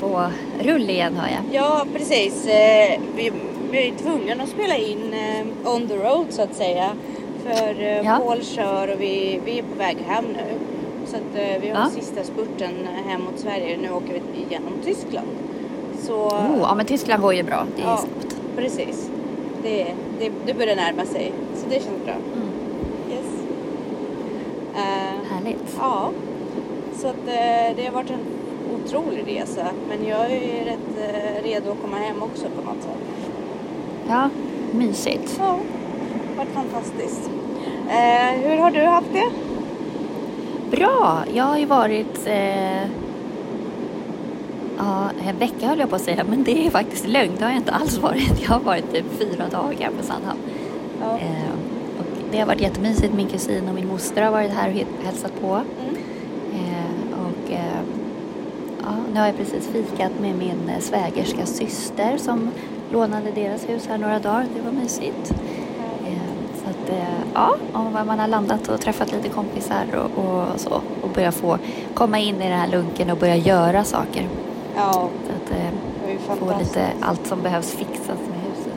på rull igen hör jag. Ja precis. Eh, vi, vi är tvungna att spela in eh, on the road så att säga. För eh, Ja. Paul kör och vi, vi är på väg hem nu. Så att vi har Ja. sista spurten hem mot Sverige. Nu åker vi igenom Tyskland. Så Oh, ja men Tyskland går ju bra. Det är ja, snabbt. precis. Det, det, det börjar närma sig. Så det känns bra. Mm. Yes. Eh, Härligt. Ja, så att, det har varit en otrolig resa. Men jag är rätt eh, redo att komma hem också på något sätt. Ja, mysigt. Ja, varit fantastiskt. Eh, hur har du haft det? Bra. Jag har ju varit eh, ja, en vecka höll jag på att säga, men det är faktiskt lögn. Det har jag inte alls varit. Jag har varit typ fyra dagar på Sandhamn. Ja. Eh, och det har varit jättemysigt. Min kusin och min moster har varit här och hälsat på. Mm. Eh, och eh, ja, nu har jag precis fikat med min eh, svägerskas syster som lånade deras hus här några dagar. Det var mysigt. Eh, så att, eh, ja, och man har landat och träffat lite kompisar och, och så. Och börja få komma in i den här lunken och börja göra saker. Ja, Så att eh, få lite allt som behövs fixas med huset.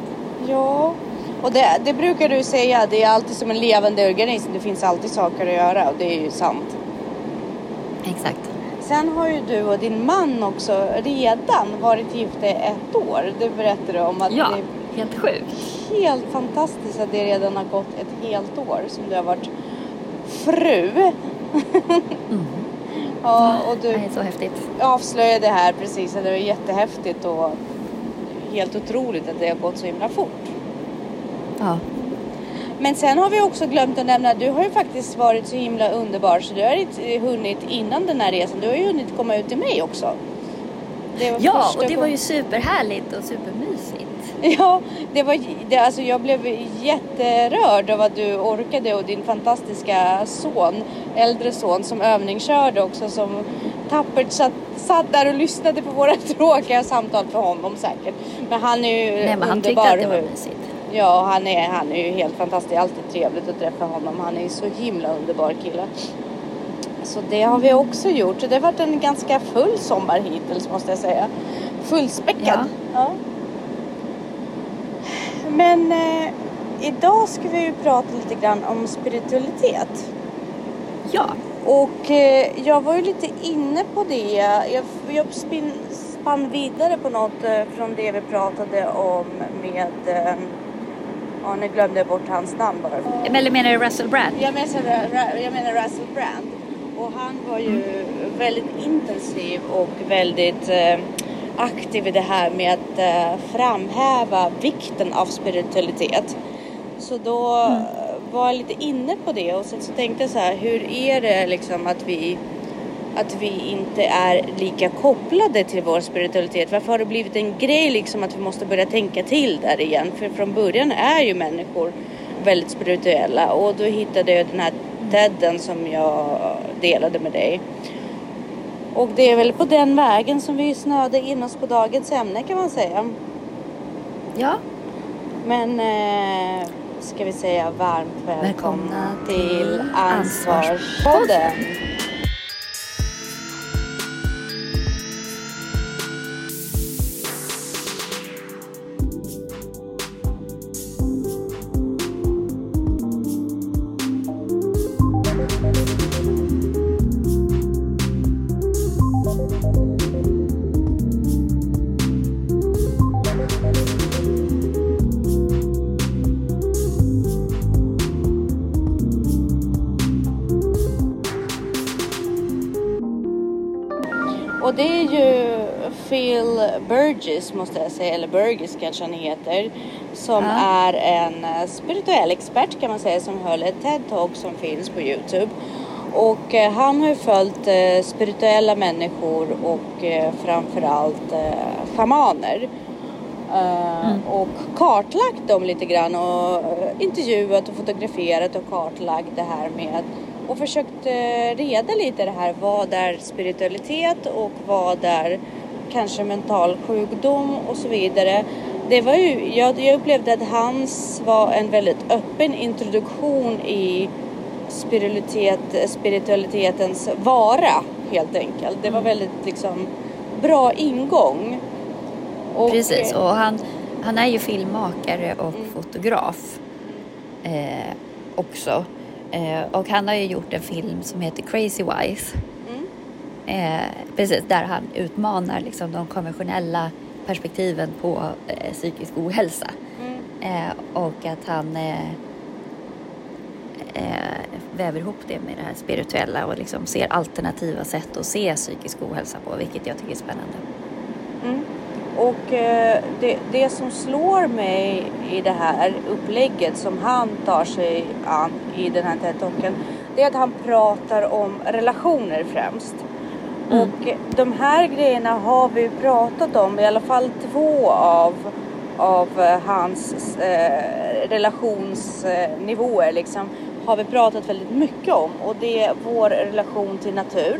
Ja, och det, det brukar du säga. Det är alltid som en levande organism. Det finns alltid saker att göra och det är ju sant. Exakt. Sen har ju du och din man också redan varit gifta i ett år. Det berättade du om att Ja, det helt sjukt. helt fantastiskt att det redan har gått ett helt år som du har varit fru. Mm. Ja, och Det du är så häftigt. avslöjade här precis att det var jättehäftigt och helt otroligt att det har gått så himla fort. Ja. Men sen har vi också glömt att nämna att du har ju faktiskt varit så himla underbar så du har inte hunnit innan den här resan. Du har ju hunnit komma ut till mig också. Ja, och det var ju superhärligt och supermysigt. Ja, det var, det, alltså jag blev jätterörd av att du orkade och din fantastiska son, äldre son som övningskörde också som tappert satt, satt där och lyssnade på våra tråkiga samtal för honom säkert. Men han är ju Nej, men han tyckte underbar. att det var mysigt. Ja, han är, han är ju helt fantastisk. Alltid trevligt att träffa honom. Han är ju så himla underbar kille. Så det har vi också gjort. Så det har varit en ganska full sommar hittills måste jag säga. Fullspäckad. Ja. Ja. Men eh, idag ska vi ju prata lite grann om spiritualitet. Ja, Och eh, jag var ju lite inne på det. Jag, jag spann vidare på något eh, från det vi pratade om med... Ja, nu glömde jag bort hans namn bara. eller menar du Russell Brand? Jag menar, jag menar Russell Brand. Och han var ju väldigt intensiv och väldigt eh, aktiv i det här med att eh, framhäva vikten av spiritualitet. Så då eh, var jag lite inne på det och sen så tänkte jag så här, hur är det liksom att vi att vi inte är lika kopplade till vår spiritualitet. Varför har det blivit en grej liksom att vi måste börja tänka till där igen? För från början är ju människor väldigt spirituella och då hittade jag den här TEDen som jag delade med dig. Och det är väl på den vägen som vi snöade in oss på dagens ämne kan man säga. Ja. Men eh, ska vi säga varmt välkomna, Välkomna till Ansvarspodden. Och det är ju Phil Burgess måste jag säga, eller Burgess kanske han heter. Som Ja. är en eh, spirituell expert kan man säga som höll ett TED-talk som finns på Youtube. Och eh, han har ju följt eh, spirituella människor och eh, framförallt eh, schamaner. Eh, Och kartlagt dem lite grann och eh, intervjuat och fotograferat och kartlagt det här med och försökt eh, reda lite det här vad är spiritualitet och vad är kanske mental sjukdom och så vidare. Det var ju, jag, jag upplevde att hans var en väldigt öppen introduktion i spiritualitet, spiritualitetens vara helt enkelt. Det var Mm. väldigt liksom bra ingång. Och, Precis, och han, han är ju filmmakare och Mm. fotograf eh, också. Eh, och han har ju gjort en film som heter Crazy Wise. Mm. Eh, precis, där han utmanar liksom, de konventionella perspektiven på eh, psykisk ohälsa. Mm. Och att han väver ihop det med det här spirituella och liksom ser alternativa sätt att se psykisk ohälsa på, vilket jag tycker är spännande. Mm. Och eh, det, det som slår mig i det här upplägget som han tar sig an i den här TED-talken, det är att han pratar om relationer främst. Mm. Och de här grejerna har vi pratat om, i alla fall två av, av eh, hans eh, relationsnivåer liksom, har vi pratat väldigt mycket om. Och det är vår relation till natur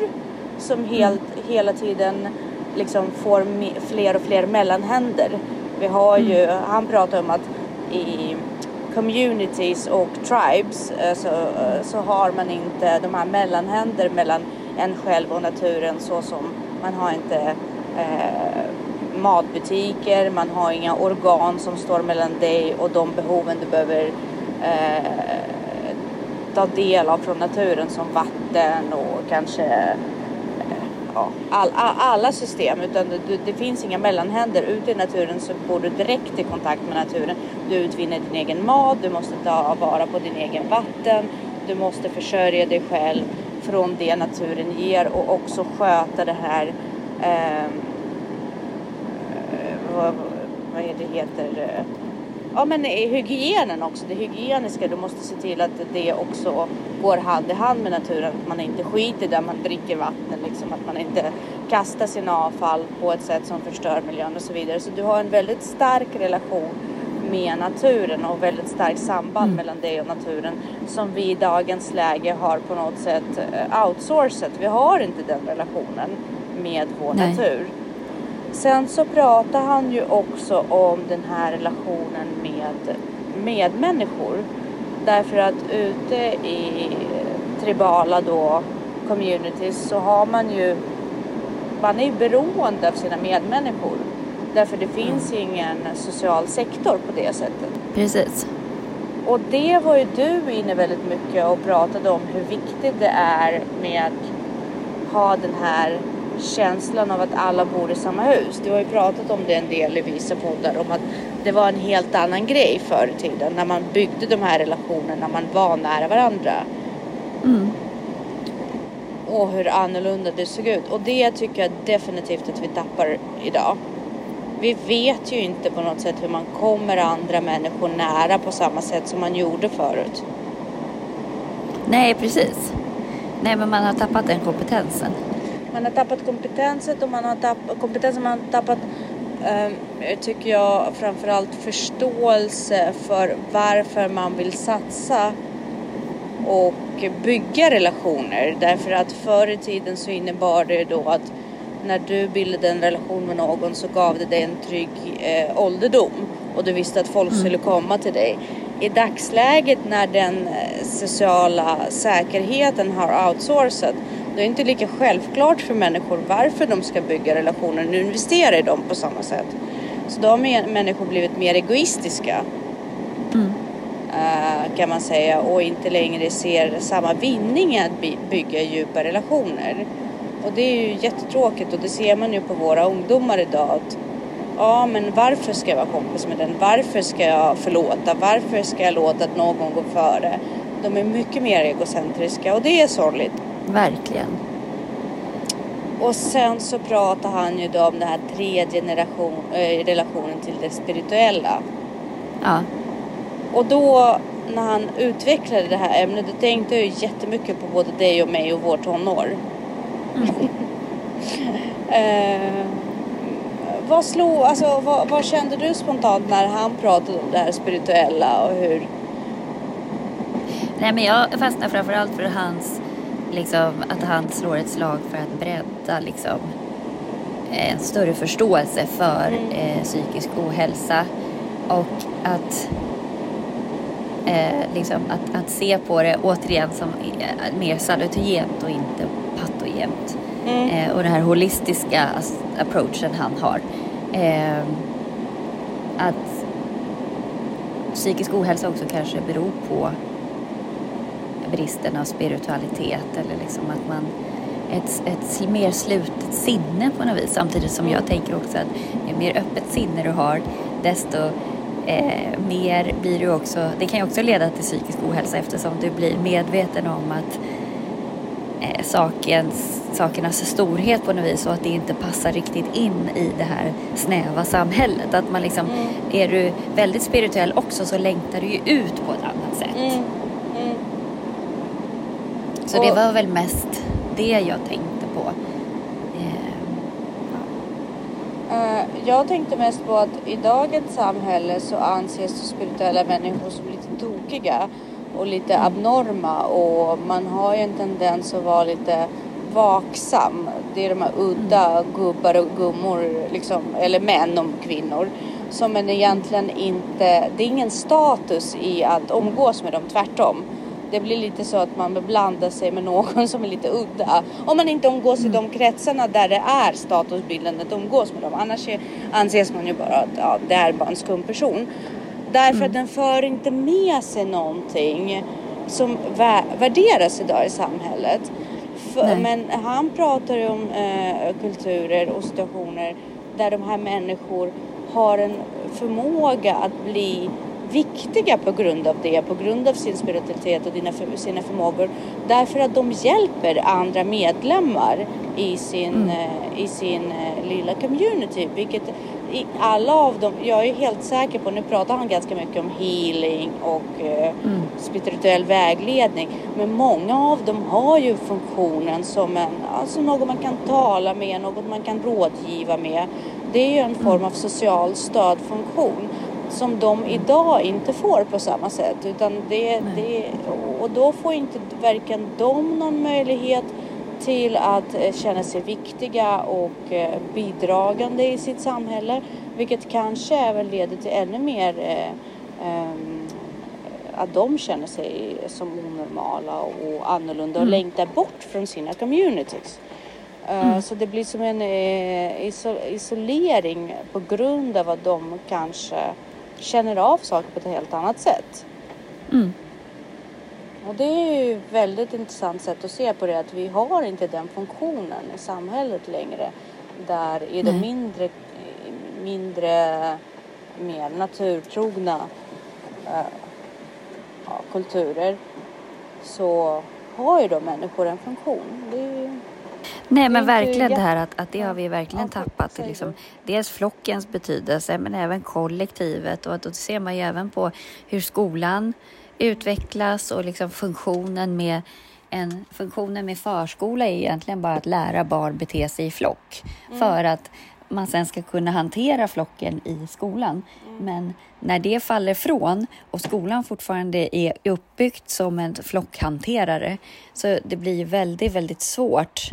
som helt, hela tiden liksom får fler och fler mellanhänder. Vi har ju, han pratar om att i communities och tribes eh, så, eh, så har man inte de här mellanhänder mellan en själv och naturen så som man har inte eh, matbutiker, man har inga organ som står mellan dig och de behoven du behöver eh, ta del av från naturen som vatten och kanske ja, all, all, alla system utan det, det finns inga mellanhänder. Ute i naturen så går du direkt i kontakt med naturen. Du utvinner din egen mat, du måste ta vara på din egen vatten, du måste försörja dig själv från det naturen ger och också sköta det här ehm, eh, vad, vad är det heter eh, Ja men hygienen också, det hygieniska. Du måste se till att det också går hand i hand med naturen. Att man inte skiter där man dricker vatten liksom. Att man inte kastar sina avfall på ett sätt som förstör miljön och så vidare. Så du har en väldigt stark relation med naturen och väldigt starkt samband Mm. mellan dig och naturen som vi i dagens läge har på något sätt eh, outsourcat. Vi har inte den relationen med vår Nej. natur. Sen så pratar han ju också om den här relationen med medmänniskor. Därför att ute i tribala då communities så har man ju, man är ju beroende av sina medmänniskor. Därför det finns ingen social sektor på det sättet. Precis. Och det var ju du inne väldigt mycket och pratade om hur viktigt det är med att ha den här känslan av att alla bor i samma hus. Du har ju pratat om det en del i vissa poddar om att det var en helt annan grej förr i tiden när man byggde de här relationerna, man var nära varandra Mm. och hur annorlunda det såg ut. Och det tycker jag definitivt att vi tappar idag. Vi vet ju inte på något sätt hur man kommer andra människor nära på samma sätt som man gjorde förut. Nej, precis. Nej, men man har tappat den kompetensen. Man har tappat kompetensen och man har tappat, kompetensen, man har tappat ehm, tycker jag framförallt förståelse för varför man vill satsa och bygga relationer. Därför att förr i tiden så innebar det då att när du bildade en relation med någon så gav det dig en trygg eh, ålderdom och du visste att folk skulle komma till dig. I dagsläget när den eh, sociala säkerheten har outsourcat det är inte lika självklart för människor varför de ska bygga relationer och investera i dem på samma sätt. Så då har människor blivit mer egoistiska Mm. eh, kan man säga och inte längre ser samma vinning att by- bygga djupa relationer. Och det är ju jättetråkigt och det ser man ju på våra ungdomar idag. Att, ja men varför ska jag vara kompis med den? Varför ska jag förlåta? Varför ska jag låta att någon går före? De är mycket mer egocentriska och det är sorgligt. Verkligen. Och sen så pratar han ju då om den här tredje generation, eh, relationen till det spirituella. Ja. Och då när han utvecklade det här ämnet då tänkte jag ju jättemycket på både dig och mig och vår tonår. eh, vad, slog, alltså, vad, vad kände du spontant när han pratade om det här spirituella och hur? Nej, men jag fastnar framförallt för hans, liksom, att han slår ett slag för att bredda liksom, en större förståelse för Mm. eh, psykisk ohälsa och att Eh, liksom att, att se på det återigen som eh, mer salutogent och inte patogent. Mm. Eh, och den här holistiska approachen han har. Eh, att psykisk ohälsa också kanske beror på bristen av spiritualitet eller liksom att man ett, ett mer slutet sinne på något vis. Samtidigt som jag tänker också att ju mer öppet sinne du har desto eh, mer blir du också, det kan ju också leda till psykisk ohälsa eftersom du blir medveten om att eh, sakens, sakernas storhet på något vis och att det inte passar riktigt in i det här snäva samhället. Att man liksom, mm. är du väldigt spirituell också så längtar du ju ut på ett annat sätt. Mm. Mm. Så och, det var väl mest det jag tänkte på. Eh, uh, jag tänkte mest på att i dagens samhälle så anses spirituella människor som lite tokiga och lite abnorma och man har ju en tendens att vara lite vaksam. Det är de här udda gubbar och gummor, liksom, eller män och kvinnor. Som en egentligen inte, det är ingen status i att umgås med dem, tvärtom. Det blir lite så att man blandar sig med någon som är lite udda. Om man inte umgås mm. i de kretsarna där det är statusbildande att umgås med dem. Annars är, anses man ju bara att ja, det är bara en skum person. Därför mm. att den för inte med sig någonting som värderas idag i samhället. För, men han pratar ju om eh, kulturer och situationer där de här människor har en förmåga att bli viktiga på grund av det, på grund av sin spiritualitet och dina, sina förmågor. Därför att de hjälper andra medlemmar i sin, mm. Eh, i sin eh, lilla community. Vilket i alla av dem, jag är helt säker på, nu pratar han ganska mycket om healing och eh, mm. spirituell vägledning. Men många av dem har ju funktionen som en, alltså något man kan tala med, något man kan rådgiva med. Det är ju en form mm. av social stödfunktion som de idag inte får på samma sätt. Utan det, det, och då får inte varken de någon möjlighet till att eh, känna sig viktiga och eh, bidragande i sitt samhälle. Vilket kanske även leder till ännu mer eh, ehm, att de känner sig som onormala och annorlunda och mm. längtar bort från sina communities. Mm. Så det blir som en isolering på grund av att de kanske känner av saker på ett helt annat sätt. Mm. Och det är ju väldigt intressant sätt att se på det att vi har inte den funktionen i samhället längre. Där i de mindre, mindre mer naturtrogna äh, ja, kulturer så har ju de människor en funktion. Det är Nej men verkligen det här att, att det har vi verkligen tappat. Liksom, dels flockens betydelse men även kollektivet och då ser man ju även på hur skolan utvecklas och liksom funktionen med en, funktionen med förskola är egentligen bara att lära barn bete sig i flock mm. för att man sen ska kunna hantera flocken i skolan. Mm. Men när det faller från och skolan fortfarande är uppbyggt som en flockhanterare så det blir väldigt, väldigt svårt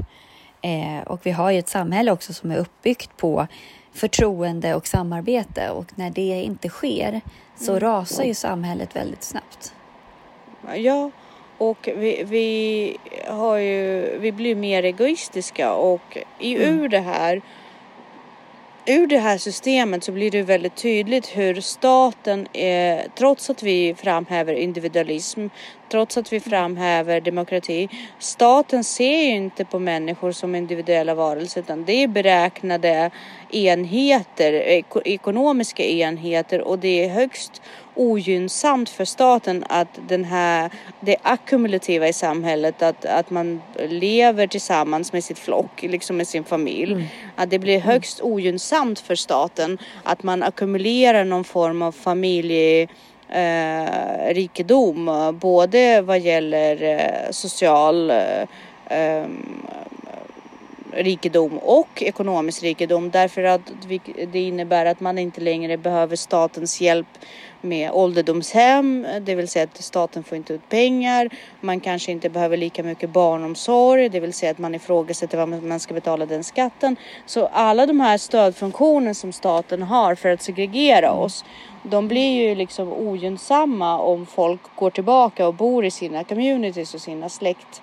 Eh, och vi har ju ett samhälle också som är uppbyggt på förtroende och samarbete och när det inte sker så mm. rasar ju samhället väldigt snabbt. Ja, och vi, vi, har ju, vi blir mer egoistiska och i, mm. ur det här ur det här systemet så blir det väldigt tydligt hur staten, är, trots att vi framhäver individualism, trots att vi framhäver demokrati, staten ser ju inte på människor som individuella varelser utan det är beräknade enheter, ekonomiska enheter och det är högst ogynnsamt för staten att den här, det ackumulativa i samhället, att, att man lever tillsammans med sitt flock, liksom med sin familj. Mm. Att det blir högst ogynnsamt för staten att man ackumulerar någon form av familje eh, rikedom, både vad gäller eh, social eh, rikedom och ekonomisk rikedom därför att det innebär att man inte längre behöver statens hjälp med ålderdomshem, det vill säga att staten får inte ut pengar. Man kanske inte behöver lika mycket barnomsorg, det vill säga att man ifrågasätter vad man ska betala den skatten. Så alla de här stödfunktioner som staten har för att segregera oss, de blir ju liksom ogynnsamma om folk går tillbaka och bor i sina communities och sina släkt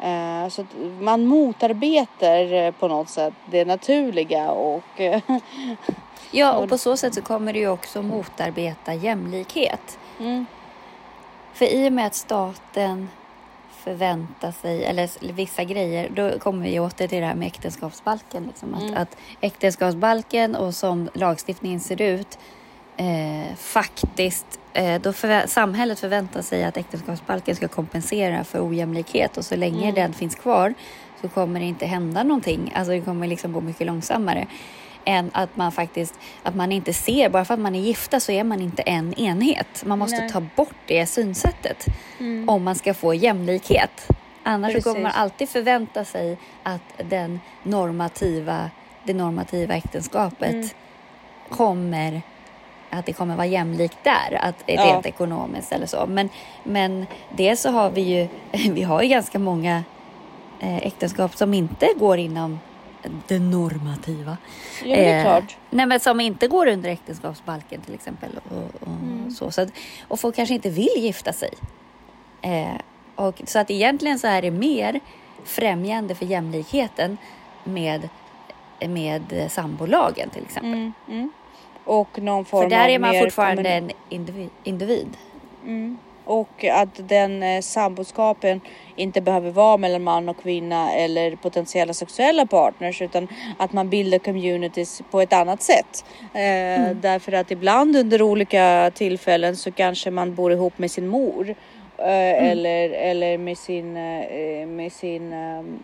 Eh, så man motarbetar eh, på något sätt det naturliga och eh, Ja, och på så sätt så kommer det ju också motarbeta jämlikhet. Mm. För i och med att staten förväntar sig, eller vissa grejer, då kommer vi åter till det här med äktenskapsbalken. Liksom, mm. att, att äktenskapsbalken och som lagstiftningen ser ut eh, faktiskt, eh, då förvä samhället förväntar sig att äktenskapsbalken ska kompensera för ojämlikhet och så länge mm. den finns kvar så kommer det inte hända någonting. Alltså det kommer liksom gå mycket långsammare än att man faktiskt, att man inte ser, bara för att man är gifta så är man inte en enhet. Man måste Nej. ta bort det synsättet mm. om man ska få jämlikhet. Annars Precis. kommer man alltid förvänta sig att den normativa, det normativa äktenskapet mm. kommer att det kommer vara jämlikt där, att ja. rent ekonomiskt eller så. Men, men dels så har vi ju, vi har ju ganska många eh, äktenskap som inte går inom det normativa. Ja, det är eh, klart. Nej, men som inte går under äktenskapsbalken till exempel. Och, och mm. så, så att, och folk kanske inte vill gifta sig. Eh, och, så att egentligen så är det mer främjande för jämlikheten med, med sambolagen till exempel. Mm, mm. Och någon form För där är man fortfarande en individ. individ. Mm. Och att den eh, samboskapen inte behöver vara mellan man och kvinna eller potentiella sexuella partners utan att man bildar communities på ett annat sätt. Eh, mm. Därför att ibland under olika tillfällen så kanske man bor ihop med sin mor eh, mm. eller, eller med sin, eh, med sin um,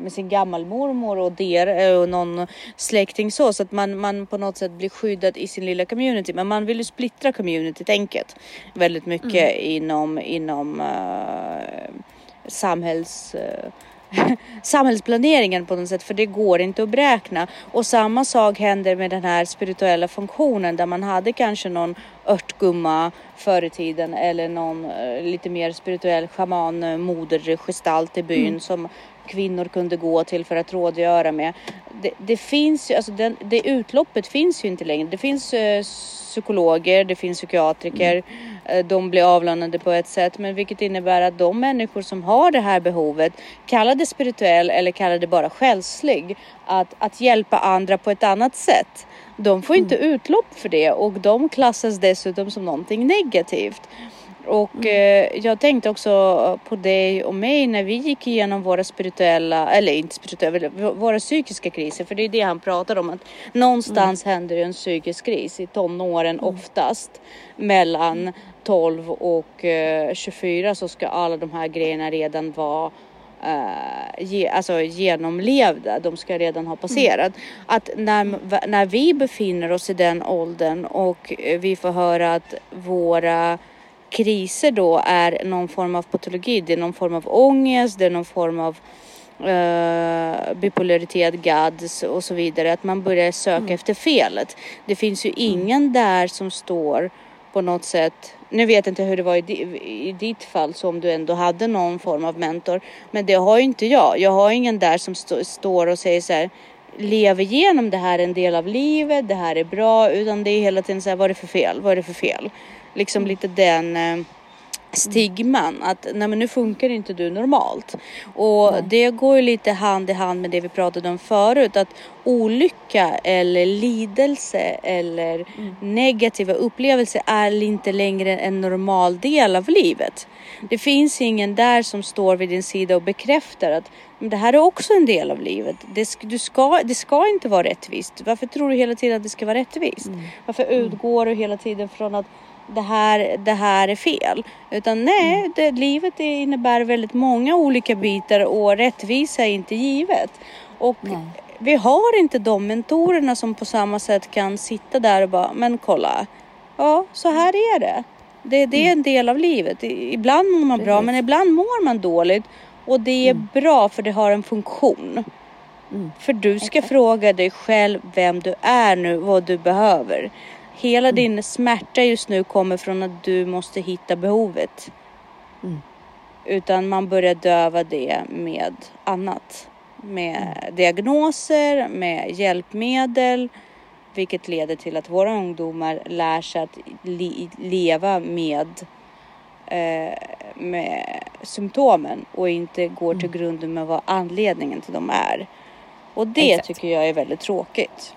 med sin gammalmormor och, der, och någon släkting så, så att man, man på något sätt blir skyddad i sin lilla community. Men man vill ju splittra communityt enkelt väldigt mycket mm. inom, inom uh, samhälls... Uh, samhällsplaneringen på något sätt för det går inte att beräkna. Och samma sak händer med den här spirituella funktionen där man hade kanske någon örtgumma förr i tiden eller någon lite mer spirituell shaman, modergestalt i byn mm. som kvinnor kunde gå till för att rådgöra med. Det, det finns ju, alltså den, det utloppet finns ju inte längre. Det finns eh, psykologer, det finns psykiatriker, mm. eh, de blir avlönade på ett sätt, men vilket innebär att de människor som har det här behovet, kalla det spirituell eller kalla det bara själslig, att, att hjälpa andra på ett annat sätt. De får inte mm. utlopp för det och de klassas dessutom som någonting negativt. Och mm. eh, jag tänkte också på dig och mig när vi gick igenom våra spirituella, eller inte spirituella, våra psykiska kriser. För det är det han pratar om, att någonstans mm. händer en psykisk kris i tonåren mm. oftast. Mellan 12 och eh, 24 så ska alla de här grejerna redan vara Uh, ge, alltså genomlevda, de ska redan ha passerat. Mm. Att när, när vi befinner oss i den åldern och vi får höra att våra kriser då är någon form av patologi. Det är någon form av ångest, det är någon form av uh, bipolaritet, GADS och så vidare. Att man börjar söka mm. efter felet. Det finns ju ingen mm. där som står på något sätt nu vet jag inte hur det var i, i ditt fall, så om du ändå hade någon form av mentor. Men det har ju inte jag. Jag har ingen där som st står och säger så här, lev igenom det här är en del av livet, det här är bra, utan det är hela tiden så här, vad är det för fel, vad är det för fel? Liksom lite den eh, stigman att nej men nu funkar inte du normalt. Och nej. det går ju lite hand i hand med det vi pratade om förut att olycka eller lidelse eller mm. negativa upplevelser är inte längre en normal del av livet. Det finns ingen där som står vid din sida och bekräftar att det här är också en del av livet. Det, du ska, det ska inte vara rättvist. Varför tror du hela tiden att det ska vara rättvist? Mm. Varför utgår du hela tiden från att det här, det här är fel. Utan nej, mm. det, livet innebär väldigt många olika bitar och rättvisa är inte givet. Och nej. vi har inte de mentorerna som på samma sätt kan sitta där och bara, men kolla, ja så här är det. Det, det är mm. en del av livet. Ibland mår man bra men ibland mår man dåligt. Och det är mm. bra för det har en funktion. Mm. För du ska Exakt. fråga dig själv vem du är nu, vad du behöver. Hela Mm. din smärta just nu kommer från att du måste hitta behovet. Mm. Utan man börjar döva det med annat. Med Mm. diagnoser, med hjälpmedel. Vilket leder till att våra ungdomar lär sig att li- leva med, eh, med symptomen och inte går till grunden med vad anledningen till dem är. Och det Mm. Exakt. tycker jag är väldigt tråkigt.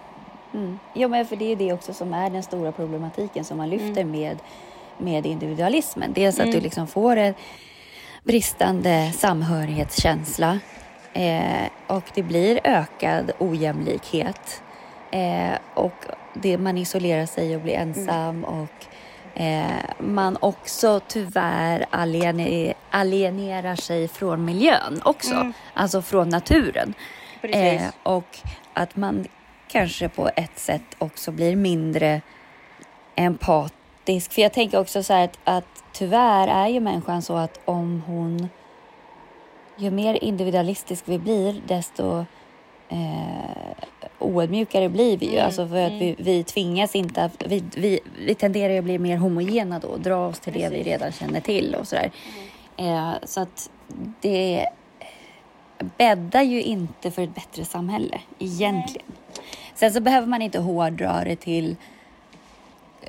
Mm. Jo, men för det är det också som är den stora problematiken som man lyfter med, med individualismen. Dels att Mm. du liksom får en bristande samhörighetskänsla eh, och det blir ökad ojämlikhet eh, och det, man isolerar sig och blir ensam och eh, man också tyvärr aliener, alienerar sig från miljön också, Mm. alltså från naturen. Eh, och att man kanske på ett sätt också blir mindre empatisk. För jag tänker också så här att, att tyvärr är ju människan så att om hon... Ju mer individualistisk vi blir, desto eh, oödmjukare blir vi ju. Mm, Alltså för att vi, vi tvingas inte... Att, vi, vi, vi tenderar att bli mer homogena då och dra oss till det vi Precis. redan känner till och sådär. Eh, så att det bäddar ju inte för ett bättre samhälle egentligen. Sen så behöver man inte hårdra det till,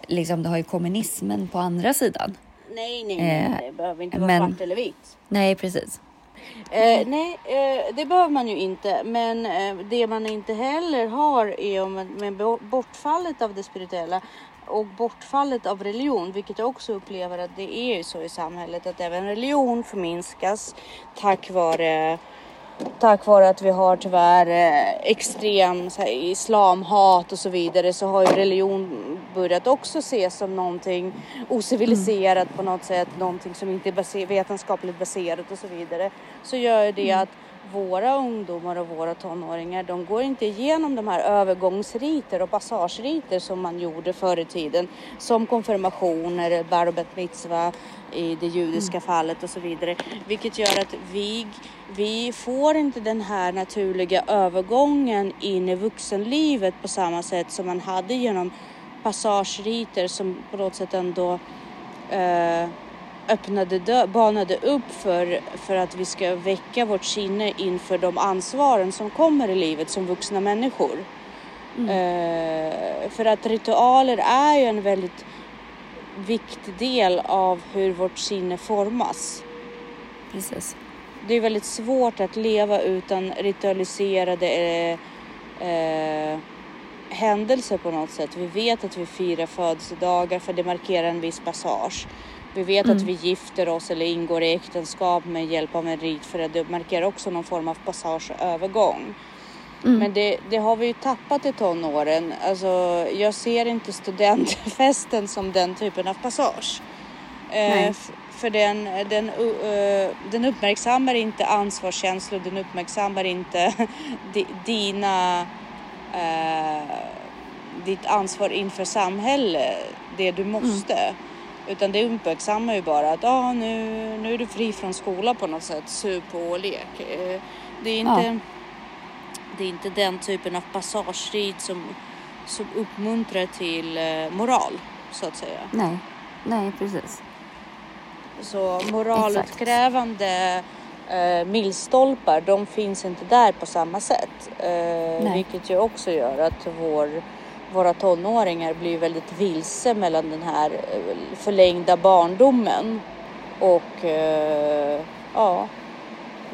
liksom det har ju kommunismen på andra sidan. nej, nej, eh, nej, det behöver inte vara men- svart eller vitt. Nej, precis. Eh, nej, eh, det behöver man ju inte. Men eh, det man inte heller har är om med, med bo- bortfallet av det spirituella och bortfallet av religion, vilket jag också upplever att det är så i samhället att även religion förminskas tack vare Tack vare att vi har tyvärr eh, extrem så här, islamhat och så vidare så har ju religion börjat också ses som någonting ociviliserat på något sätt, någonting som inte är baser- vetenskapligt baserat och så vidare. Så gör det att våra ungdomar och våra tonåringar, de går inte igenom de här övergångsriter och passageriter som man gjorde förr i tiden. Som konfirmationer, bar och i det judiska fallet och så vidare. Vilket gör att vi, vi får inte den här naturliga övergången in i vuxenlivet på samma sätt som man hade genom passageriter som på något sätt ändå eh, öppnade dö- banade upp för, för att vi ska väcka vårt sinne inför de ansvaren som kommer i livet som vuxna människor. Eh, för att ritualer är ju en väldigt viktig del av hur vårt sinne formas. precis. Det är väldigt svårt att leva utan ritualiserade eh, eh, händelser på något sätt. Vi vet att vi firar födelsedagar för det markerar en viss passage. Vi vet att vi gifter oss eller ingår i äktenskap med hjälp av en rit för att det markerar också någon form av passage och övergång. Mm. Men det, det har vi ju tappat i tonåren. Alltså, jag ser inte studentfesten som den typen av passage. Eh, för den, den, uh, den uppmärksammar inte ansvarskänslor, den uppmärksammar inte di, dina, eh, ditt ansvar inför samhället, det du måste. Utan det uppmärksammar ju bara att ah, nu, nu är du fri från skola på något sätt, sup och lek. Eh, det är inte... Ja. Det är inte den typen av passagerid som, som uppmuntrar till eh, moral, så att säga. Nej, nej precis. Så moralutkrävande eh, milstolpar, de finns inte där på samma sätt. Eh, vilket ju också gör att vår, våra tonåringar blir väldigt vilse mellan den här eh, förlängda barndomen och eh, ja,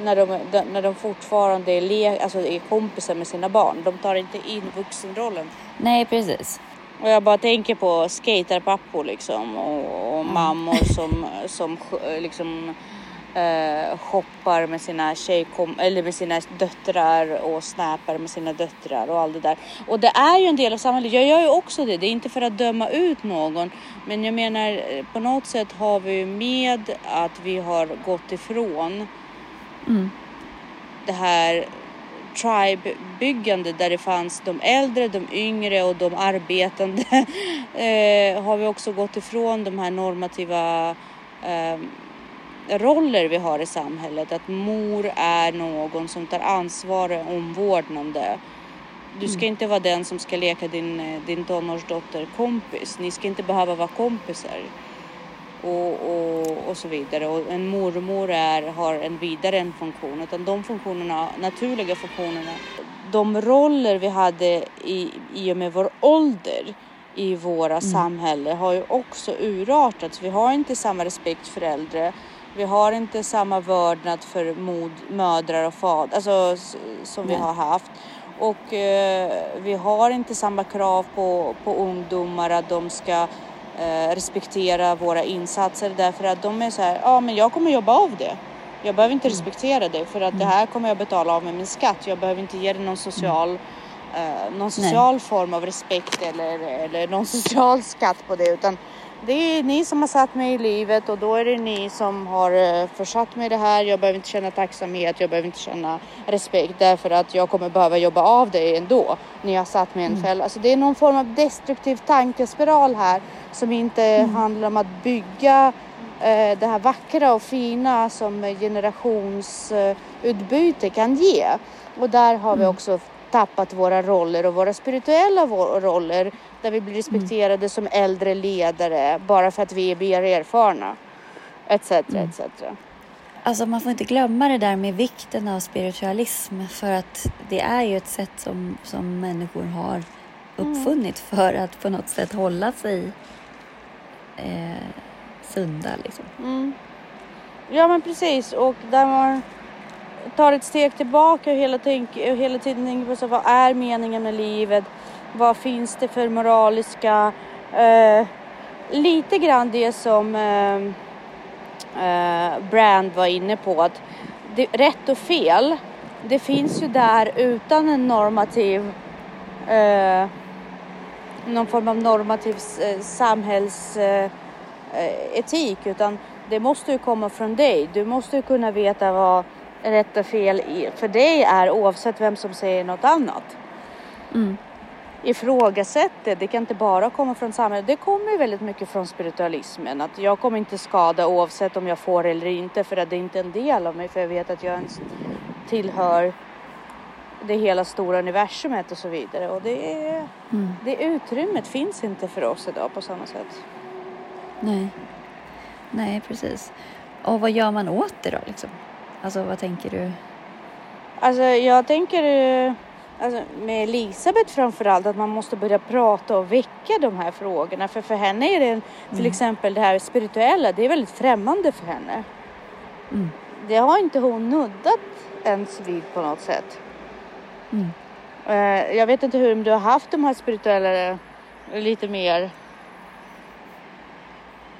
när de, de, när de fortfarande är, le, alltså är kompisar med sina barn. De tar inte in vuxenrollen. Nej, precis. Och jag bara tänker på skaterpappor liksom och, och mammor som, som liksom eh, shoppar med sina tjejkom eller med sina döttrar och snappar med sina döttrar och allt det där. Och det är ju en del av samhället. Jag gör ju också det. Det är inte för att döma ut någon, men jag menar eh, på något sätt har vi ju med att vi har gått ifrån Mm. det här tribe-byggande där det fanns de äldre, de yngre och de arbetande eh, har vi också gått ifrån de här normativa eh, roller vi har i samhället. Att mor är någon som tar ansvar och omvårdnande. Du ska inte vara den som ska leka din, eh, din tonårsdotter kompis. Ni ska inte behöva vara kompisar. Och, och, och så vidare. Och en mormor är, har en vidare en funktion. Utan de funktionerna, naturliga funktionerna, de roller vi hade i, i och med vår ålder i våra mm. samhälle har ju också urartats. Vi har inte samma respekt för äldre. Vi har inte samma vördnad för mod, mödrar och fadrar alltså, som Nej. vi har haft. Och eh, vi har inte samma krav på, på ungdomar att de ska eh, respektera våra insatser därför att de är så här, ja men jag kommer jobba av det. Jag behöver inte mm. respektera det för att det mm. här kommer jag betala av med min skatt. Jag behöver inte ge det någon social, eh, någon social form av respekt eller, eller någon social skatt på det utan det är ni som har satt mig i livet och då är det ni som har eh, försatt mig i det här. Jag behöver inte känna tacksamhet, jag behöver inte känna respekt därför att jag kommer behöva jobba av det ändå. Ni har satt mig i en mm. fälla. Alltså det är någon form av destruktiv tankespiral här som inte mm. handlar om att bygga eh, det här vackra och fina som generationsutbyte kan ge. Och där har vi mm. också tappat våra roller och våra spirituella roller där vi blir respekterade mm. som äldre ledare bara för att vi är mer erfarna. Etc. Mm. etc. Alltså man får inte glömma det där med vikten av spiritualism för att det är ju ett sätt som, som människor har uppfunnit mm. för att på något sätt hålla sig eh, sunda. Liksom. Mm. Ja men precis och där man tar ett steg tillbaka och hela, tänk, och hela tiden tänker på så, vad är meningen med livet? Vad finns det för moraliska... Eh, lite grann det som eh, eh, Brand var inne på att det, rätt och fel, det finns ju där utan en normativ eh, någon form av normativ eh, samhällsetik eh, eh utan det måste ju komma från dig. Du måste ju kunna veta vad rätt och fel för dig är oavsett vem som säger något annat. Mm. Ifrågasätt det, det kan inte bara komma från samhället. Det kommer väldigt mycket från spiritualismen. Att jag kommer inte skada oavsett om jag får eller inte för att det är inte en del av mig för jag vet att jag ens tillhör det hela stora universumet och så vidare. Och det, är, mm. det utrymmet finns inte för oss idag på samma sätt. Nej, Nej precis. Och vad gör man åt det då liksom? Alltså vad tänker du? Alltså jag tänker eh, alltså, med Elisabeth framförallt att man måste börja prata och väcka de här frågorna. För för henne är det till mm. exempel det här spirituella, det är väldigt främmande för henne. Mm. Det har inte hon nuddat ens vid på något sätt. Mm. Uh, jag vet inte hur du har haft de här spirituella lite mer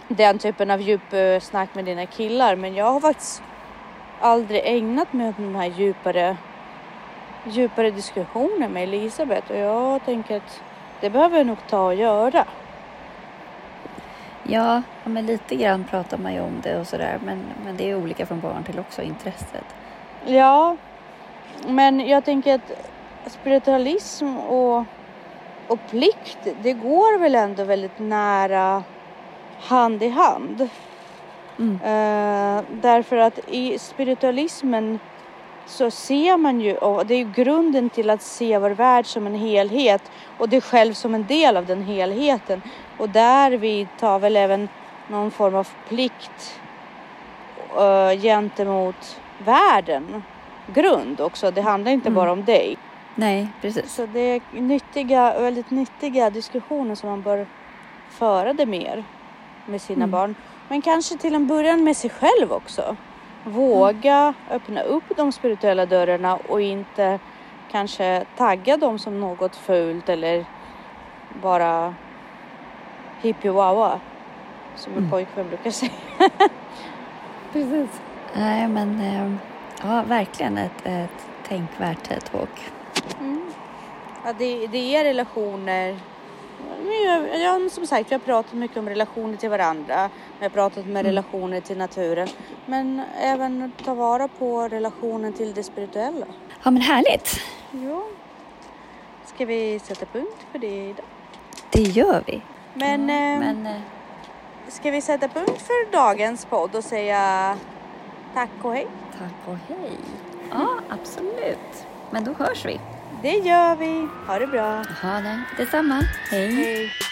den typen av djupsnack med dina killar men jag har faktiskt aldrig ägnat mig åt den här djupare, djupare diskussioner med Elisabeth och jag tänker att det behöver jag nog ta och göra. Ja, men lite grann pratar man ju om det och sådär men, men det är olika från barn till också intresset. Ja, men jag tänker att spiritualism och, och plikt, det går väl ändå väldigt nära hand i hand. Mm. Uh, därför att i spiritualismen så ser man ju, och det är ju grunden till att se vår värld som en helhet och dig själv som en del av den helheten. Och därvid tar väl även någon form av plikt uh, gentemot världen grund också. Det handlar inte mm. bara om dig. Nej, precis. Så det är nyttiga, väldigt nyttiga diskussioner som man bör föra det mer med sina mm. barn. Men kanske till en början med sig själv också. Våga mm. öppna upp de spirituella dörrarna och inte kanske tagga dem som något fult eller bara hippie-wawa som en mm. pojkvän brukar säga. Precis. Nej men eh, ja, verkligen ett, ett tänkvärt talk. Mm. Ja, det, det är relationer ja, som sagt, vi har pratat mycket om relationer till varandra. Vi har pratat med mm. relationer till naturen. Men även ta vara på relationen till det spirituella. Ja, men härligt. Ja. Ska vi sätta punkt för det idag? Det gör vi. Men, ja, eh, men eh, ska vi sätta punkt för dagens podd och säga Tack och hej. Tack och hej. Ja, absolut. Men då hörs vi. Det gör vi. Ha det bra. Ha det. Detsamma. Hej. Hej.